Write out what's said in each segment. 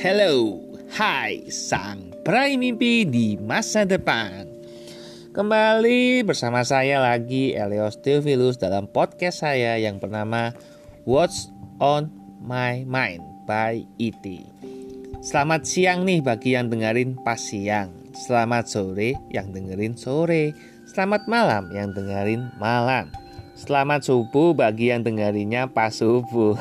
Hello, hai sang peraih mimpi di masa depan. Kembali bersama saya lagi Elios Theophilus dalam podcast saya yang bernama What's on My Mind by E.T. Selamat siang nih bagi yang dengerin pas siang. Selamat sore yang dengerin sore. Selamat malam yang dengerin malam Selamat subuh bagi yang dengarinya pas subuh.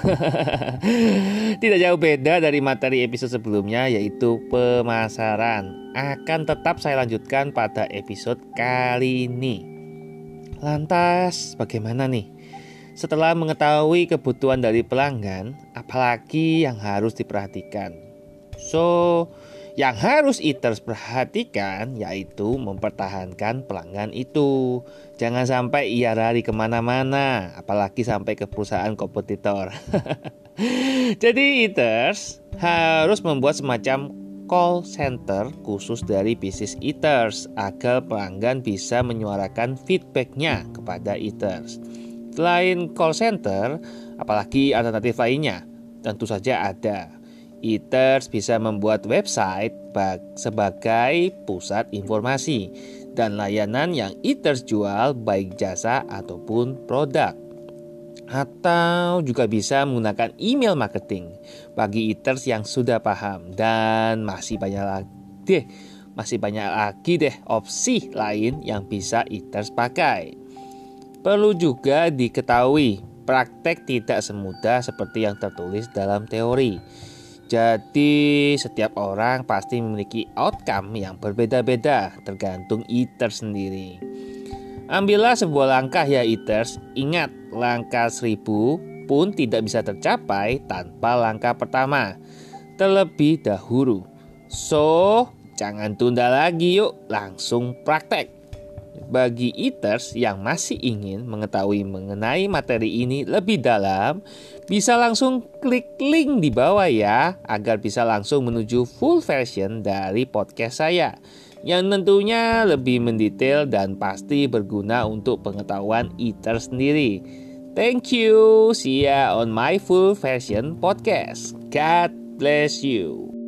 Tidak jauh beda dari materi episode sebelumnya yaitu pemasaran. Akan tetap saya lanjutkan pada episode kali ini. Lantas, bagaimana nih? Setelah mengetahui kebutuhan dari pelanggan, apalagi yang harus diperhatikan? So, yang harus eaters perhatikan yaitu mempertahankan pelanggan itu. Jangan sampai ia lari ke mana-mana, apalagi sampai ke perusahaan kompetitor. Jadi eaters harus membuat semacam call center khusus dari bisnis eaters agar pelanggan bisa menyuarakan feedbacknya kepada eaters. Selain call center, apalagi alternatif lainnya? Tentu saja ada Eaters bisa membuat website sebagai pusat informasi dan layanan yang Eaters jual baik jasa ataupun produk. Atau juga bisa menggunakan email marketing bagi Eaters yang sudah paham dan masih banyak lagi deh, masih banyak lagi deh opsi lain yang bisa Eaters pakai. Perlu juga diketahui, praktek tidak semudah seperti yang tertulis dalam teori jadi setiap orang pasti memiliki outcome yang berbeda-beda tergantung eaters sendiri. Ambillah sebuah langkah ya eaters. Ingat, langkah seribu pun tidak bisa tercapai tanpa langkah pertama. Terlebih dahulu. So, jangan tunda lagi yuk, langsung praktek. Bagi eaters yang masih ingin mengetahui mengenai materi ini lebih dalam, bisa langsung klik link di bawah ya, agar bisa langsung menuju full version dari podcast saya yang tentunya lebih mendetail dan pasti berguna untuk pengetahuan eaters sendiri. Thank you. See ya on my full version podcast. God bless you.